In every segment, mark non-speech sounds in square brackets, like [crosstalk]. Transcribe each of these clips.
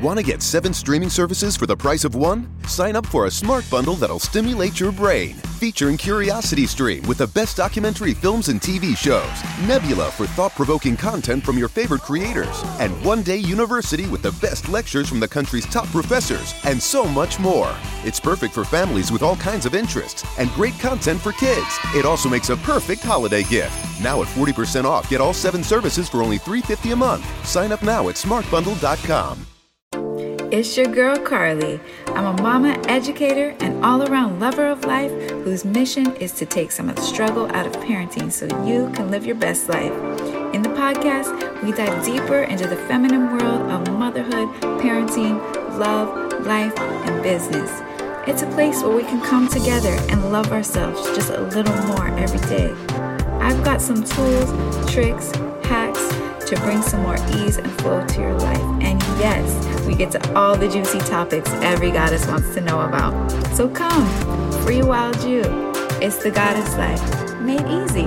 Want to get seven streaming services for the price of one? Sign up for a smart bundle that'll stimulate your brain. Featuring Curiosity Stream with the best documentary films and TV shows, Nebula for thought provoking content from your favorite creators, and One Day University with the best lectures from the country's top professors, and so much more. It's perfect for families with all kinds of interests and great content for kids. It also makes a perfect holiday gift. Now at 40% off, get all seven services for only $3.50 a month. Sign up now at smartbundle.com. It's your girl Carli. I'm a mama, educator, and all around lover of life whose mission is to take some of the struggle out of parenting so you can live your best life. In the podcast, we dive deeper into the feminine world of motherhood, parenting, love, life, and business. It's a place where we can come together and love ourselves just a little more every day. I've got some tools, tricks, hacks to bring some more ease and flow to get to all the juicy topics every goddess wants to know about. So come, free wild you. It's the goddess life, made easy.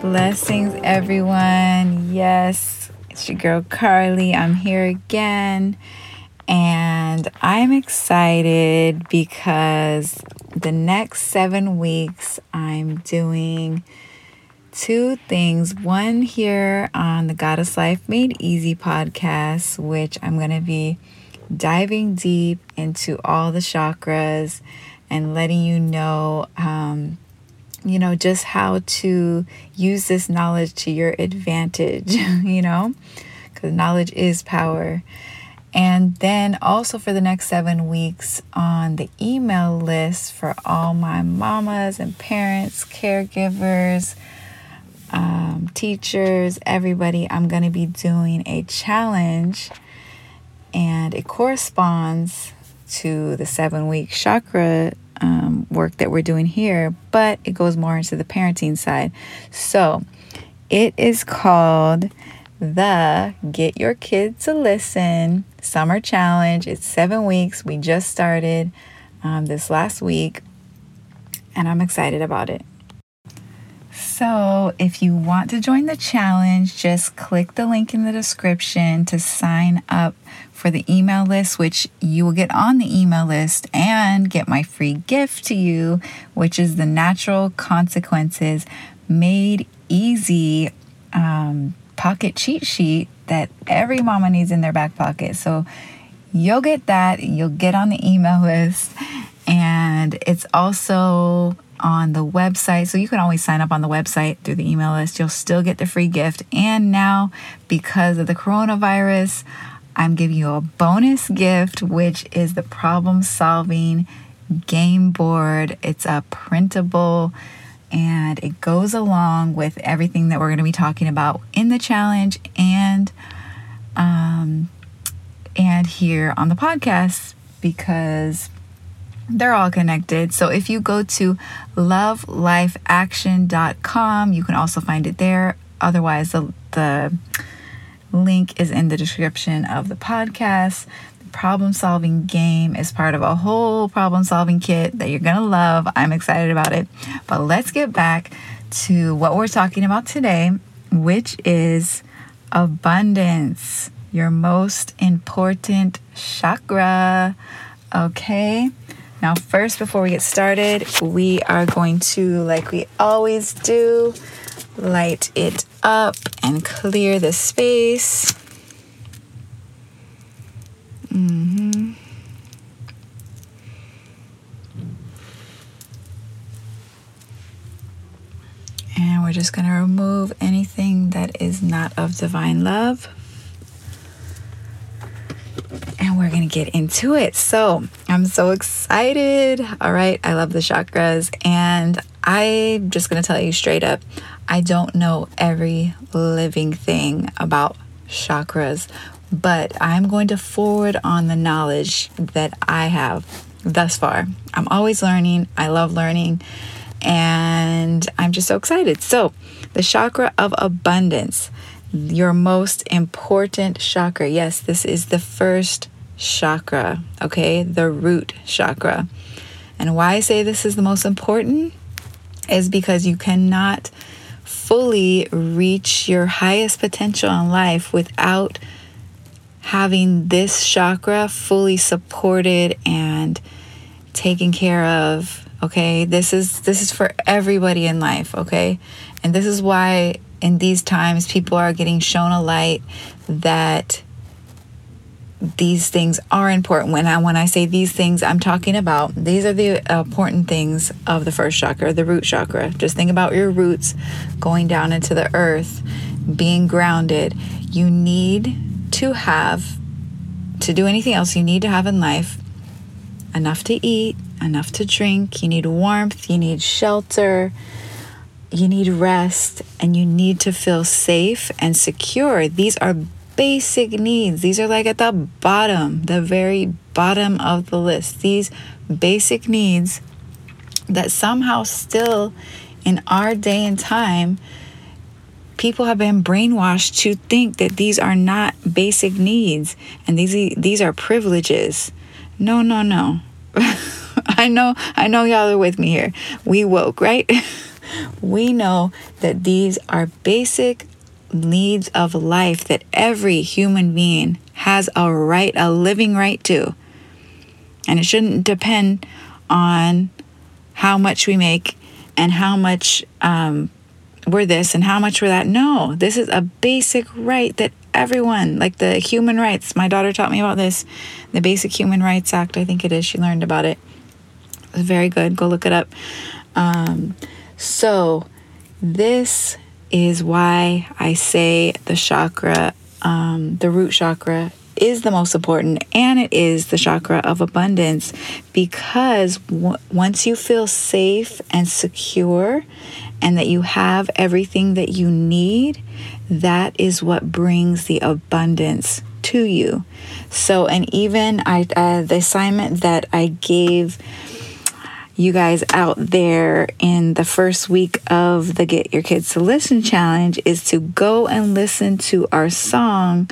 Blessings, everyone. Yes, it's your girl Carli. I'm here again. And I'm excited because the next seven weeks I'm doing two things. One here on the Goddess Life Made Easy podcast, which I'm going to be diving deep into all the chakras and letting you know, um, you know, just how to use this knowledge to your advantage, [laughs] you know, because knowledge is power. And then also for the next seven weeks on the email list for all my mamas and parents, caregivers, um, teachers, everybody, I'm going to be doing a challenge and it corresponds to the seven week chakra um, work that we're doing here, but it goes more into the parenting side. So it is called the Get Your Kids to Listen Summer Challenge. It's seven weeks. We just started um, this last week, and I'm excited about it. So, if you want to join the challenge, just click the link in the description to sign up for the email list, which you will get on the email list and get my free gift to you, which is the Natural Consequences Made Easy um, pocket cheat sheet that every mama needs in their back pocket. So, you'll get that, you'll get on the email [laughs] list, and it's also on the website. So you can always sign up on the website through the email list. You'll still get the free gift. And now, because of the coronavirus, I'm giving you a bonus gift, which is the problem solving game board. It's a printable and it goes along with everything that we're going to be talking about in the challenge and um and here on the podcast because they're all connected. So if you go to lovelifeaction.com, you can also find it there. Otherwise, the, the link is in the description of the podcast. The problem solving game is part of a whole problem solving kit that you're going to love. I'm excited about it. But let's get back to what we're talking about today, which is abundance, your most important chakra. Okay. Now, first, before we get started, we are going to, like we always do, light it up and clear the space. Mm-hmm. And we're just going to remove anything that is not of divine love and we're going to get into it. So, I'm so excited. All right, I love the chakras, and I'm just going to tell you straight up I don't know every living thing about chakras, but I'm going to forward on the knowledge that I have thus far. I'm always learning, I love learning, and I'm just so excited. So, the chakra of abundance your most important chakra. Yes, this is the first chakra, okay? The root chakra. And why I say this is the most important is because you cannot fully reach your highest potential in life without having this chakra fully supported and taken care of okay this is this is for everybody in life okay and this is why in these times people are getting shown a light that these things are important. When I when I say these things I'm talking about these are the important things of the first chakra the root chakra. Just think about your roots going down into the earth being grounded. You need to have to do anything else you need to have in life enough to eat enough to drink. You need warmth you need shelter you need rest and you need to feel safe and secure these are basic needs. These are like at the bottom, the very bottom of the list. These basic needs that somehow still in our day and time, people have been brainwashed to think that these are not basic needs and these these are privileges. No, no, no. [laughs] I know I know y'all are with me here. We woke, right? [laughs] we know that these are basic needs of life that every human being has a right, a living right to. And it shouldn't depend on how much we make and how much um, we're this and how much we're that. No, this is a basic right that everyone, like the human rights, my daughter taught me about this, the Basic Human Rights Act, I think it is. She learned about it. It's very good. Go look it up. Um, so, this is why I say the chakra, um, the root chakra, is the most important and it is the chakra of abundance because w- once you feel safe and secure and that you have everything that you need, that is what brings the abundance to you. So, and even I, uh, the assignment that I gave you guys out there in the first week of the Get Your Kids to Listen challenge is to go and listen to our song,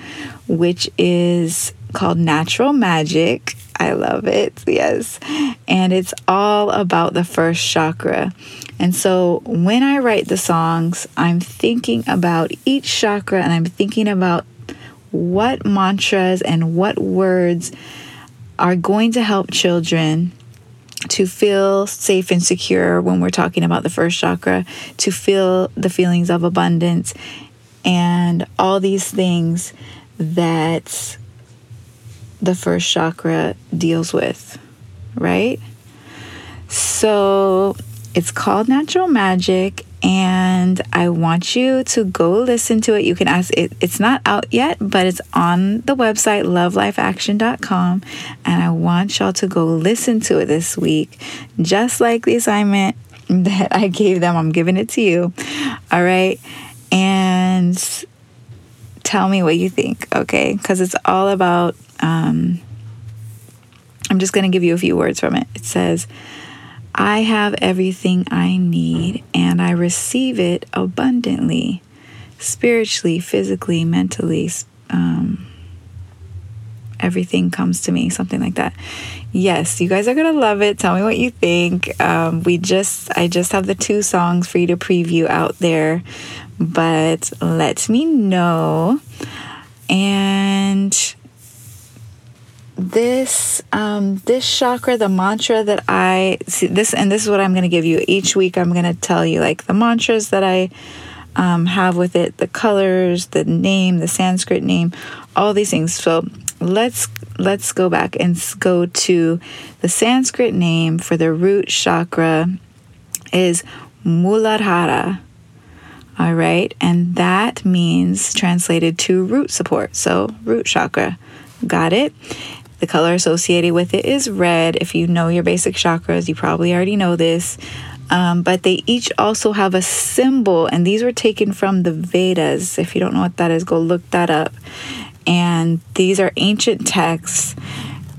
which is called Natural Magic. I love it, yes. And it's all about the first chakra. And so when I write the songs, I'm thinking about each chakra and I'm thinking about what mantras and what words are going to help children to feel safe and secure when we're talking about the first chakra, to feel the feelings of abundance, and all these things that the first chakra deals with, right? So it's called Natural Magic, and I want you to go listen to it. You can ask it, it's not out yet, but it's on the website lovelifeaction.com. And I want y'all to go listen to it this week, just like the assignment [laughs] that I gave them. I'm giving it to you. All right. And tell me what you think, okay? Because it's all about, um, I'm just going to give you a few words from it. It says, I have everything I need and I receive it abundantly, spiritually, physically, mentally. Um, everything comes to me, something like that. Yes, you guys are gonna love it. Tell me what you think. Um, we just, I just have the two songs for you to preview out there, but let me know. And this um, this chakra, the mantra that I see this, and this is what I'm going to give you each week. I'm going to tell you like the mantras that I um, have with it, the colors, the name, the Sanskrit name, all these things. So let's let's go back and go to the Sanskrit name for the root chakra is Muladhara. All right, and that means translated to root support. So root chakra. Got it? The color associated with it is red. If you know your basic chakras, you probably already know this. Um, but they each also have a symbol, and these were taken from the Vedas. If you don't know what that is, go look that up. And these are ancient texts,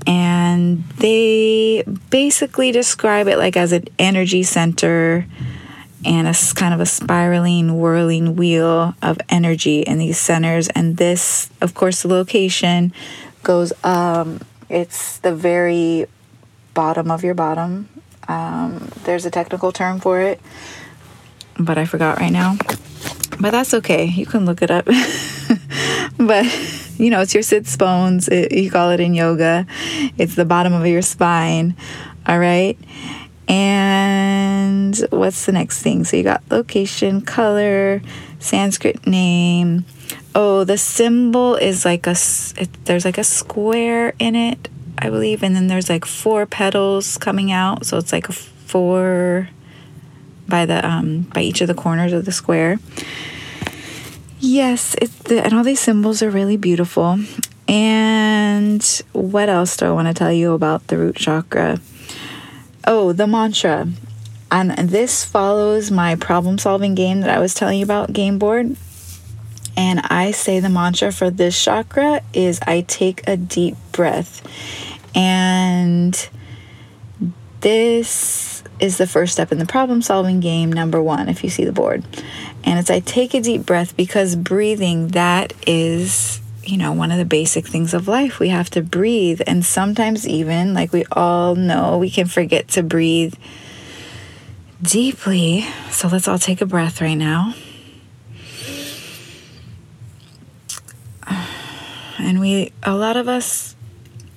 and they basically describe it like as an energy center and a kind of a spiraling, whirling wheel of energy in these centers. And this, of course, the location goes um, it's the very bottom of your bottom. Um, there's a technical term for it, but I forgot right now. But that's okay. You can look it up. [laughs] but you know, it's your sits bones. It, you call it in yoga. It's the bottom of your spine. All right. And what's the next thing? So you got location, color, Sanskrit name. Oh, the symbol is like a, it, there's like a square in it, I believe. And then there's like four petals coming out. So it's like a four by the, um, by each of the corners of the square. Yes, it's the, and all these symbols are really beautiful. And what else do I want to tell you about the root chakra? Oh, the mantra. And this follows my problem solving game that I was telling you about, game board. And I say the mantra for this chakra is I take a deep breath. And this is the first step in the problem solving game, number one, if you see the board. And it's I take a deep breath because breathing, that is, you know, one of the basic things of life. We have to breathe. And sometimes, even like we all know, we can forget to breathe deeply. So let's all take a breath right now. And we, a lot of us,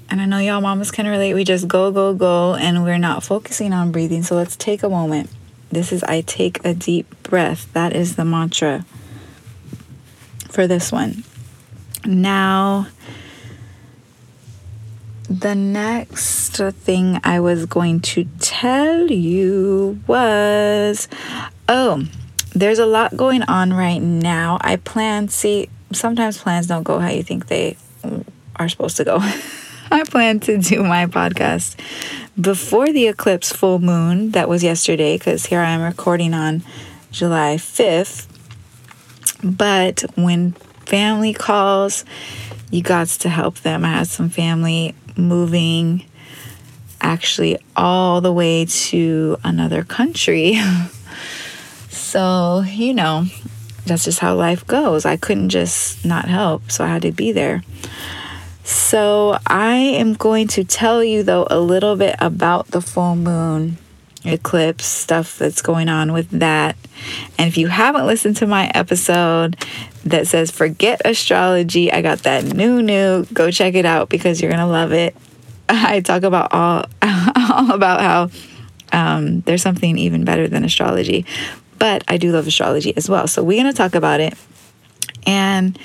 and I know y'all mamas can relate, we just go, go, go, and we're not focusing on breathing. So let's take a moment this is I take a deep breath. That is the mantra for this one. Now, the next thing I was going to tell you was oh, there's a lot going on right now. I plan, see, sometimes plans don't go how you think they are supposed to go. [laughs] I plan to do my podcast before the eclipse full moon that was yesterday, because here I am recording on July 5th. But when family calls, you got to help them. I had some family moving actually all the way to another country. [laughs] so, you know, that's just how life goes. I couldn't just not help, so I had to be there. So, I am going to tell you though a little bit about the full moon eclipse stuff that's going on with that. And if you haven't listened to my episode that says forget astrology, I got that new new. Go check it out because you're going to love it. [laughs] I talk about all [laughs] all about how um, there's something even better than astrology. But I do love astrology as well. So we're going to talk about it. And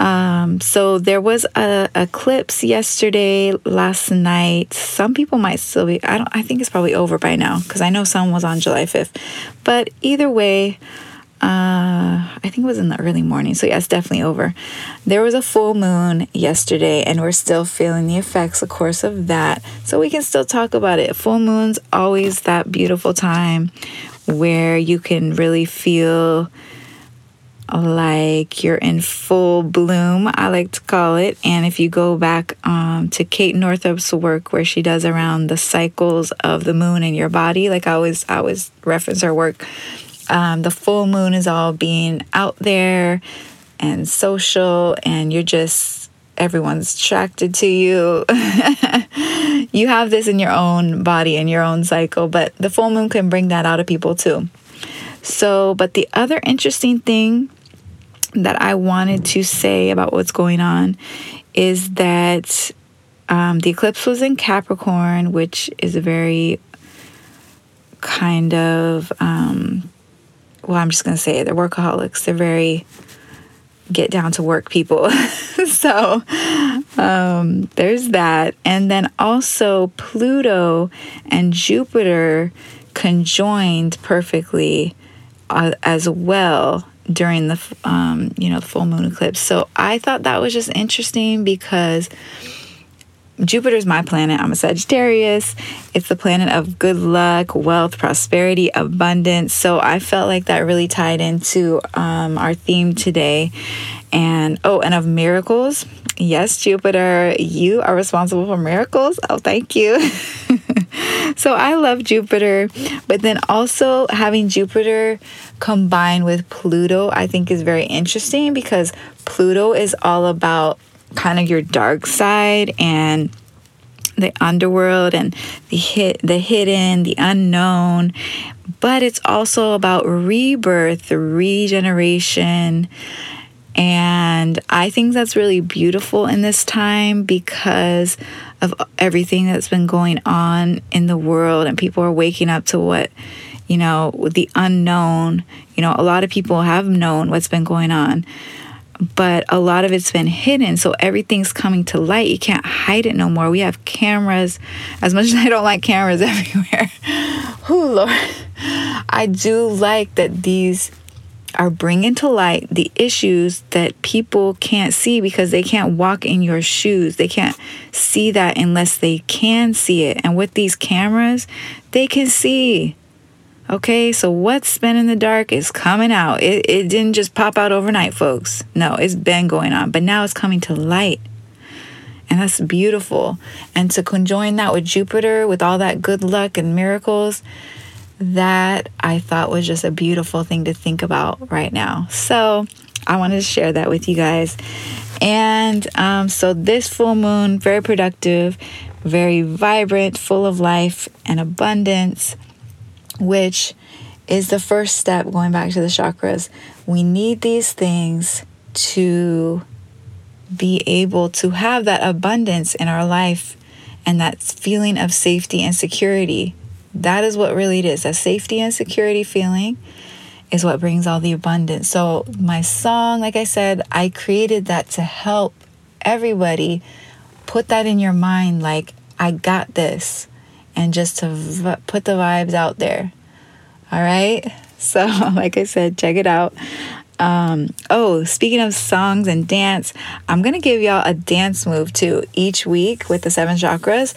um, so there was a eclipse yesterday, last night. Some people might still be. I don't. I think it's probably over by now because I know some was on July fifth. But either way, uh, I think it was in the early morning. So yeah, it's definitely over. There was a full moon yesterday, and we're still feeling the effects, of course, of that. So we can still talk about it. Full moon's always that beautiful time where you can really feel like you're in full bloom, I like to call it. And if you go back um, to Kate Northrup's work, where she does around the cycles of the moon in your body, like I always, I always reference her work. Um, the full moon is all being out there and social, and you're just everyone's attracted to you. [laughs] you have this in your own body and your own cycle, but the full moon can bring that out of people too. So, but the other interesting thing that I wanted to say about what's going on is that um, the eclipse was in Capricorn, which is a very kind of, um, well, I'm just going to say it, they're workaholics. They're very get down to work people. [laughs] so um, there's that. And then also Pluto and Jupiter conjoined perfectly uh, as well during the um, you know full moon eclipse. So I thought that was just interesting because Jupiter's my planet. I'm a Sagittarius. It's the planet of good luck, wealth, prosperity, abundance. So I felt like that really tied into um, our theme today. And oh, and of miracles. Yes, Jupiter, you are responsible for miracles. Oh, thank you. [laughs] so I love Jupiter, but then also having Jupiter combined with Pluto, I think is very interesting because Pluto is all about kind of your dark side and the underworld and the hit the hidden, the unknown, but it's also about rebirth, regeneration. And I think that's really beautiful in this time because of everything that's been going on in the world and people are waking up to what you know the unknown. You know a lot of people have known what's been going on but a lot of it's been hidden so everything's coming to light you can't hide it no more we have cameras as much as i don't like cameras [laughs] everywhere oh lord i do like that these are bringing to light the issues that people can't see because they can't walk in your shoes. They can't see that unless they can see it. And with these cameras, they can see. Okay, so what's been in the dark is coming out. It, it didn't just pop out overnight, folks. No, it's been going on, but now it's coming to light. And that's beautiful. And to conjoin that with Jupiter, with all that good luck and miracles, that I thought was just a beautiful thing to think about right now. So I wanted to share that with you guys. And um, so this full moon, very productive, very vibrant, full of life and abundance, which is the first step going back to the chakras. We need these things to be able to have that abundance in our life and that feeling of safety and security that is what really it is. That safety and security feeling is what brings all the abundance. So, my song, like I said, I created that to help everybody put that in your mind like, I got this, and just to v- put the vibes out there. All right. [laughs] So, [laughs] like I said, check it out. Um, oh, speaking of songs and dance, I'm going to give y'all a dance move too each week with the seven chakras.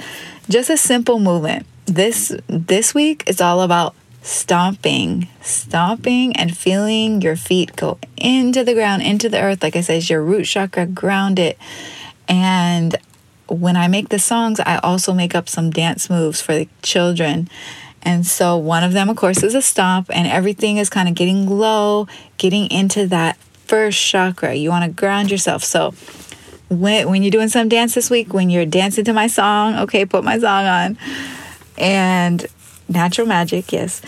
Just a simple movement this this week is all about stomping, stomping and feeling your feet go into the ground, into the earth. Like I said, your root chakra, ground it. And when I make the songs, I also make up some dance moves for the children. And so one of them, of course, is a stomp, and everything is kind of getting low, getting into that first chakra. You want to ground yourself. So when when you're doing some dance this week, when you're dancing to my song, okay, put my song on and natural magic, yes,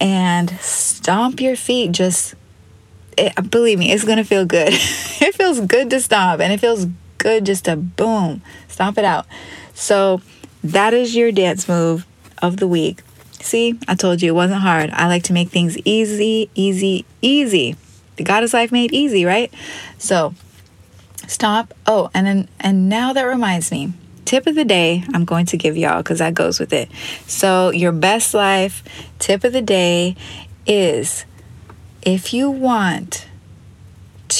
and stomp your feet. Just it, believe me, it's gonna feel good. [laughs] it feels good to stomp, and it feels good just to boom, stomp it out. So that is your dance move of the week. See, I told you it wasn't hard. I like to make things easy, easy, easy. The goddess life made easy, right? So stop. Oh, and then and now that reminds me tip of the day I'm going to give y'all because that goes with it. So, your best life tip of the day is if you want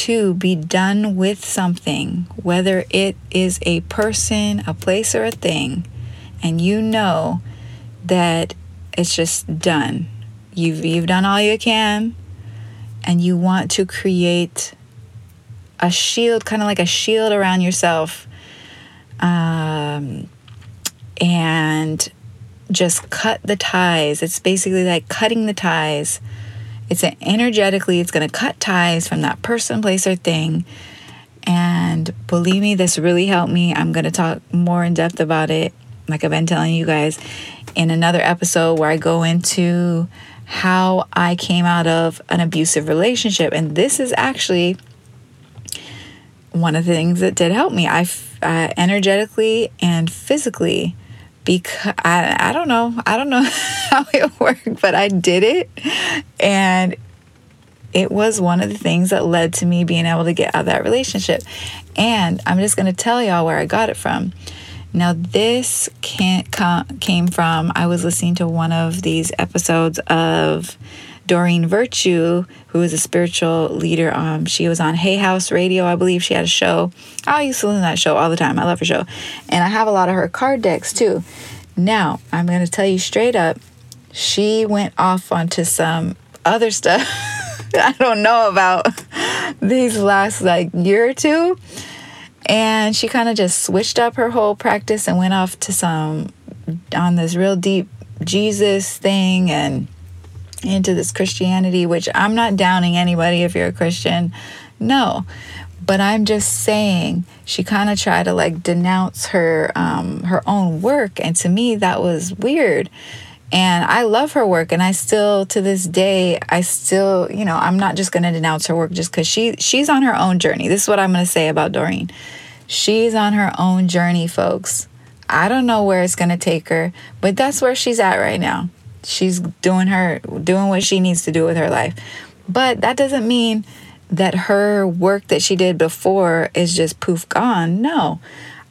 to be done with something, whether it is a person, a place, or a thing, and you know that it's just done, you've, you've done all you can, and you want to create a shield, kind of like a shield around yourself um, and just cut the ties. It's basically like cutting the ties. It's energetically, it's going to cut ties from that person, place, or thing. And believe me, this really helped me. I'm going to talk more in depth about it, like I've been telling you guys in another episode where I go into how I came out of an abusive relationship. And this is actually one of the things that did help me. I uh, energetically and physically because I, I don't know. I don't know [laughs] how it worked but i did it. And it was one of the things that led to me being able to get out of that relationship. And i'm just going to tell y'all where i got it from. Now this can't come, came from i was listening to one of these episodes of Doreen Virtue, who is a spiritual leader. Um, she was on Hay House Radio, I believe. She had a show. I used to listen to that show all the time. I love her show. And I have a lot of her card decks too. Now, I'm going to tell you straight up, she went off onto some other stuff [laughs] I don't know about [laughs] these last like year or two. And she kind of just switched up her whole practice and went off to some on this real deep Jesus thing and into this Christianity, which I'm not downing anybody if you're a Christian. No. But I'm just saying she kind of tried to like denounce her um, her own work, and to me that was weird. And I love her work, and I still to this day I still you know I'm not just going to denounce her work just because she she's on her own journey. This is what I'm going to say about Doreen. She's on her own journey, folks. I don't know where it's going to take her, but that's where she's at right now. She's doing her doing what she needs to do with her life. But that doesn't mean that her work that she did before is just poof gone. No.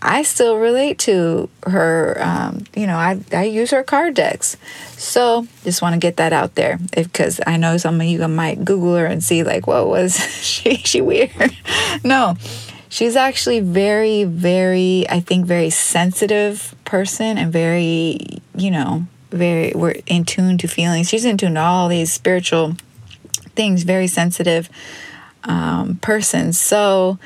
I still relate to her. Um, you know, I, I use her card decks. So just want to get that out there because I know some of you might Google her and see, like, what was [laughs] she, she weird? [laughs] no, she's actually very, very, I think, very sensitive person and very, you know, very, we're in tune to feelings. She's in tune to all these spiritual things, very sensitive um, person. So,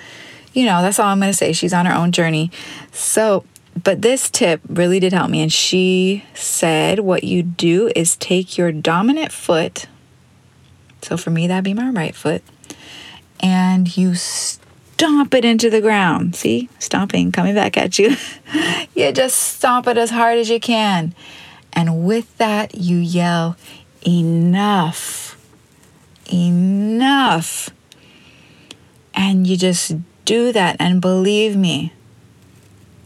you know, that's all I'm going to say. She's on her own journey. So, but this tip really did help me. And she said, what you do is take your dominant foot. So for me, that'd be my right foot. And you stomp it into the ground. See, stomping coming back at you. [laughs] you just stomp it as hard as you can. And with that, you yell, enough, enough. And you just do that. And believe me,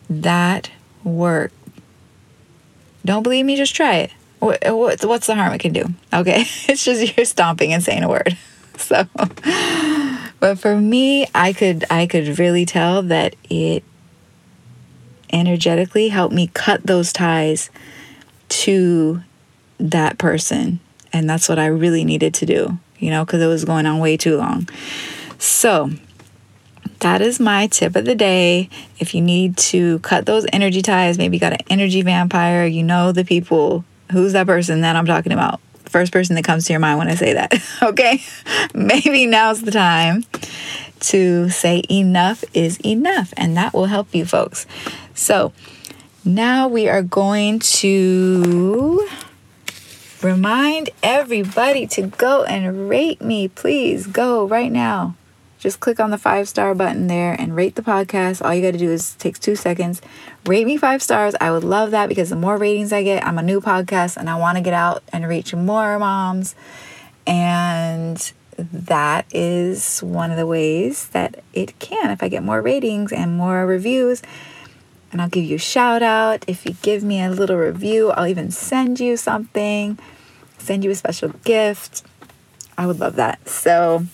that worked. Don't believe me? Just try it. What's the harm it can do? Okay. [laughs] It's just you're stomping and saying a word. [laughs] So, but for me, I could, I could really tell that it energetically helped me cut those ties to that person. And that's what I really needed to do, you know, because it was going on way too long. So, that is my tip of the day. If you need to cut those energy ties, maybe you got an energy vampire, you know the people. Who's that person that I'm talking about? First person that comes to your mind when I say that. [laughs] okay? [laughs] maybe now's the time to say enough is enough, and that will help you folks. So, now we are going to remind everybody to go and rate me. Please go right now just click on the five star button there and rate the podcast. All you got to do is takes two seconds. Rate me five stars. I would love that because the more ratings I get, I'm a new podcast and I want to get out and reach more moms. And that is one of the ways that it can. If I get more ratings and more reviews, and I'll give you a shout out. If you give me a little review, I'll even send you something, send you a special gift. I would love that. So,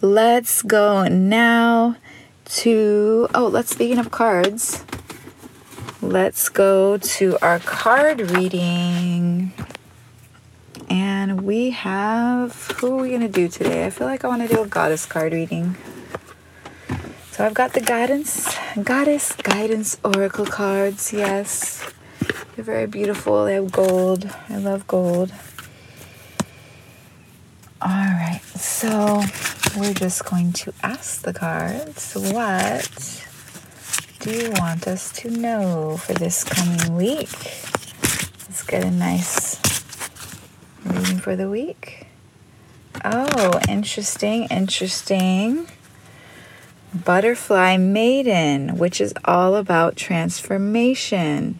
let's go now to oh let's speaking of cards let's go to our card reading and we have who are we gonna do today i feel like i want to do a goddess card reading so i've got the guidance goddess guidance oracle cards yes they're very beautiful they have gold i love gold all right so we're just going to ask the cards what do you want us to know for this coming week? Let's get a nice reading for the week. Oh, interesting, interesting. Butterfly Maiden, which is all about transformation.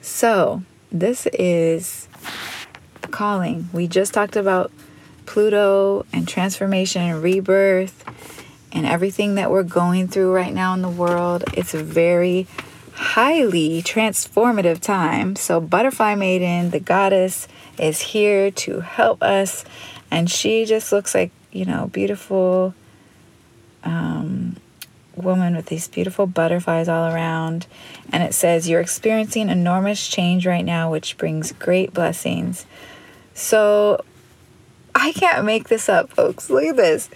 So, this is calling. We just talked about Pluto and transformation and rebirth and everything that we're going through right now in the world. It's a very highly transformative time. So, Butterfly Maiden, the goddess, is here to help us. And she just looks like, you know, beautiful um, woman with these beautiful butterflies all around. And it says, You're experiencing enormous change right now, which brings great blessings. So, I can't make this up, folks. Look at this.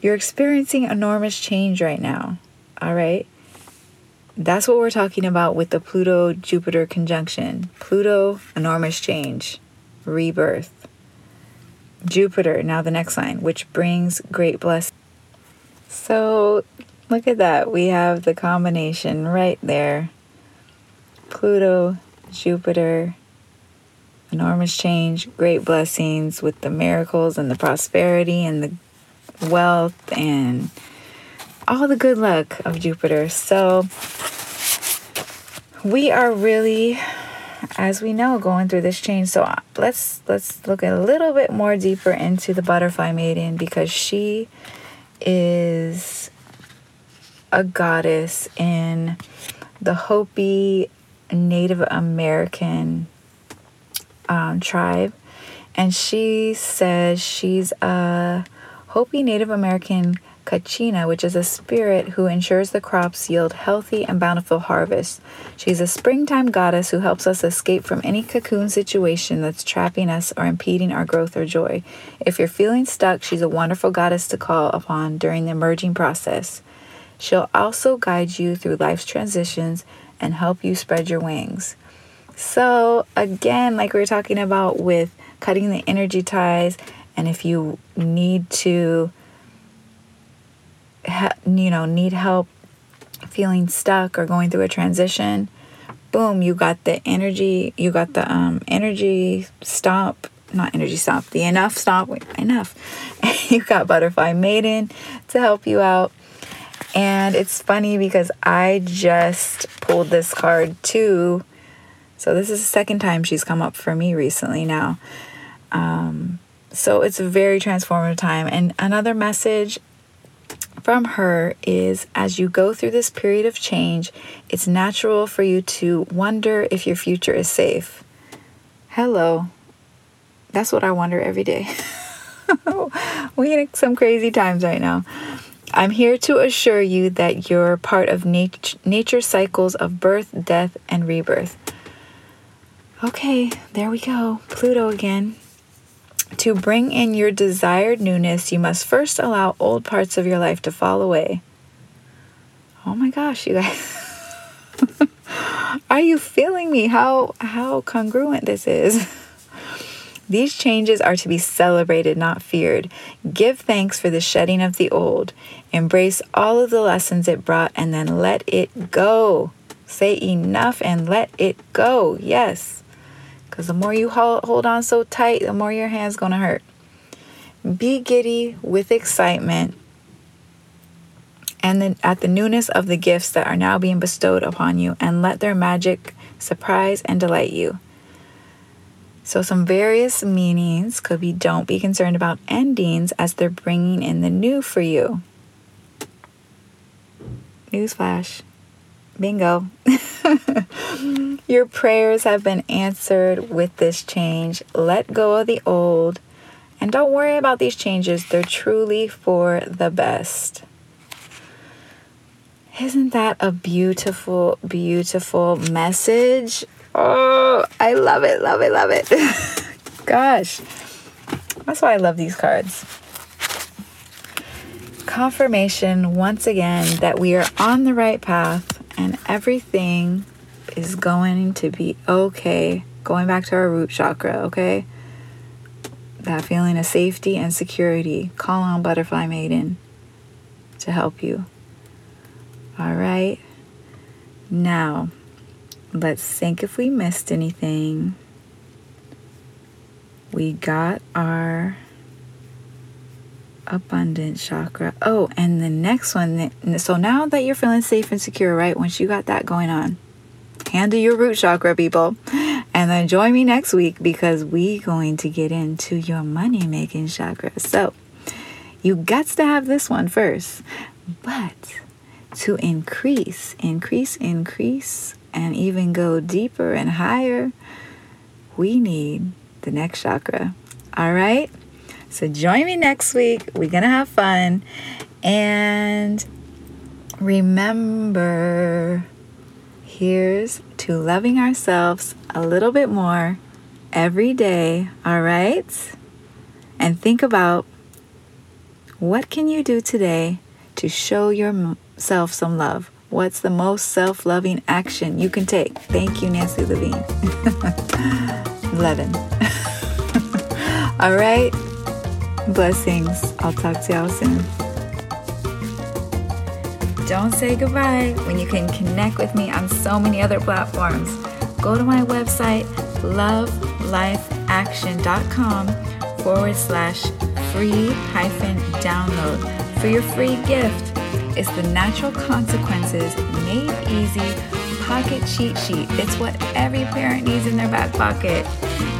You're experiencing enormous change right now. All right. That's what we're talking about with the Pluto Jupiter conjunction. Pluto, enormous change, rebirth. Jupiter, now the next line, which brings great blessing. So look at that. We have the combination right there Pluto, Jupiter, enormous change, great blessings with the miracles and the prosperity and the wealth and all the good luck of Jupiter. So we are really as we know going through this change. So uh, let's let's look a little bit more deeper into the butterfly maiden because she is a goddess in the Hopi Native American um, tribe, and she says she's a Hopi Native American Kachina, which is a spirit who ensures the crops yield healthy and bountiful harvests. She's a springtime goddess who helps us escape from any cocoon situation that's trapping us or impeding our growth or joy. If you're feeling stuck, she's a wonderful goddess to call upon during the emerging process. She'll also guide you through life's transitions and help you spread your wings. So, again, like we were talking about with cutting the energy ties, and if you need to you know, need help feeling stuck or going through a transition, boom, you got the energy, you got the um, energy stop, not energy stop, the enough stop, wait, enough. [laughs] you got Butterfly Maiden to help you out. And it's funny because I just pulled this card too. So this is the second time she's come up for me recently now. Um, so it's a very transformative time. And another message from her is as you go through this period of change, it's natural for you to wonder if your future is safe. Hello. That's what I wonder every day. [laughs] we in some crazy times right now. I'm here to assure you that you're part of nat- nature cycles of birth, death, and rebirth. Okay, there we go. Pluto again. To bring in your desired newness, you must first allow old parts of your life to fall away. Oh my gosh, you guys. [laughs] Are you feeling me? How how congruent this is? [laughs] These changes are to be celebrated, not feared. Give thanks for the shedding of the old. Embrace all of the lessons it brought and then let it go. Say enough and let it go. Yes. Because the more you hold hold on so tight, the more your hand's going to hurt. Be giddy with excitement and then at the newness of the gifts that are now being bestowed upon you, and let their magic surprise and delight you. So, some various meanings could be don't be concerned about endings as they're bringing in the new for you. Newsflash. Bingo. Your prayers have been answered with this change. Let go of the old and don't worry about these changes. They're truly for the best. Isn't that a beautiful, beautiful message? Oh, I love it, love it, love it. [laughs] Gosh, that's why I love these cards. Confirmation once again that we are on the right path and everything is going to be okay. Going back to our root chakra, okay? That feeling of safety and security. Call on Butterfly Maiden to help you. All right. Now, let's think if we missed anything. We got our abundant chakra. Oh, and the next one. So now that you're feeling safe and secure, right? Once you got that going on, handle your root chakra, people. And then join me next week because we going to get into your money making chakra. So you got to have this one first. But to increase, increase, increase, and even go deeper and higher, we need the next chakra. All right? So join me next week. We're going to have fun. And remember, here's to loving ourselves a little bit more every day, all right? And think about what can you do today to show yourself some love? What's the most self-loving action you can take? Thank you, Nancy Levine. [laughs] 11. [laughs] all right? Blessings. I'll talk to y'all soon. Don't say goodbye when you can connect with me on so many other platforms. Go to my website, lovelifeaction.com forward slash free hyphen download for your free gift. It's the natural consequences made easy pocket cheat sheet. It's what every parent needs in their back pocket.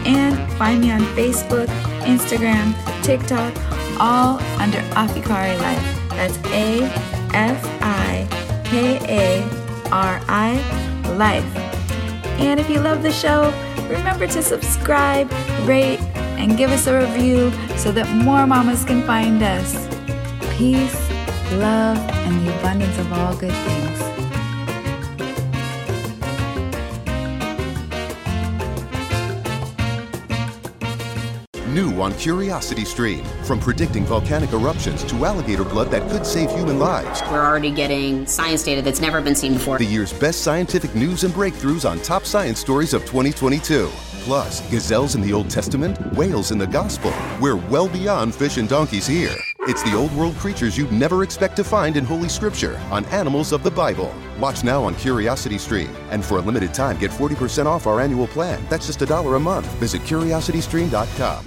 And find me on Facebook, Instagram, TikTok, all under Afikari Life. That's A F I K A R I Life. And if you love the show, remember to subscribe, rate, and give us a review so that more mamas can find us. Peace, love, and the abundance of all good things. New on Curiosity Stream. From predicting volcanic eruptions to alligator blood that could save human lives. We're already getting science data that's never been seen before. The year's best scientific news and breakthroughs on top science stories of 2022. Plus, gazelles in the Old Testament, whales in the Gospel. We're well beyond fish and donkeys here. It's the old world creatures you'd never expect to find in Holy Scripture on Animals of the Bible. Watch now on Curiosity Stream. And for a limited time, get 40% off our annual plan. That's just a dollar a month. Visit curiositystream.com.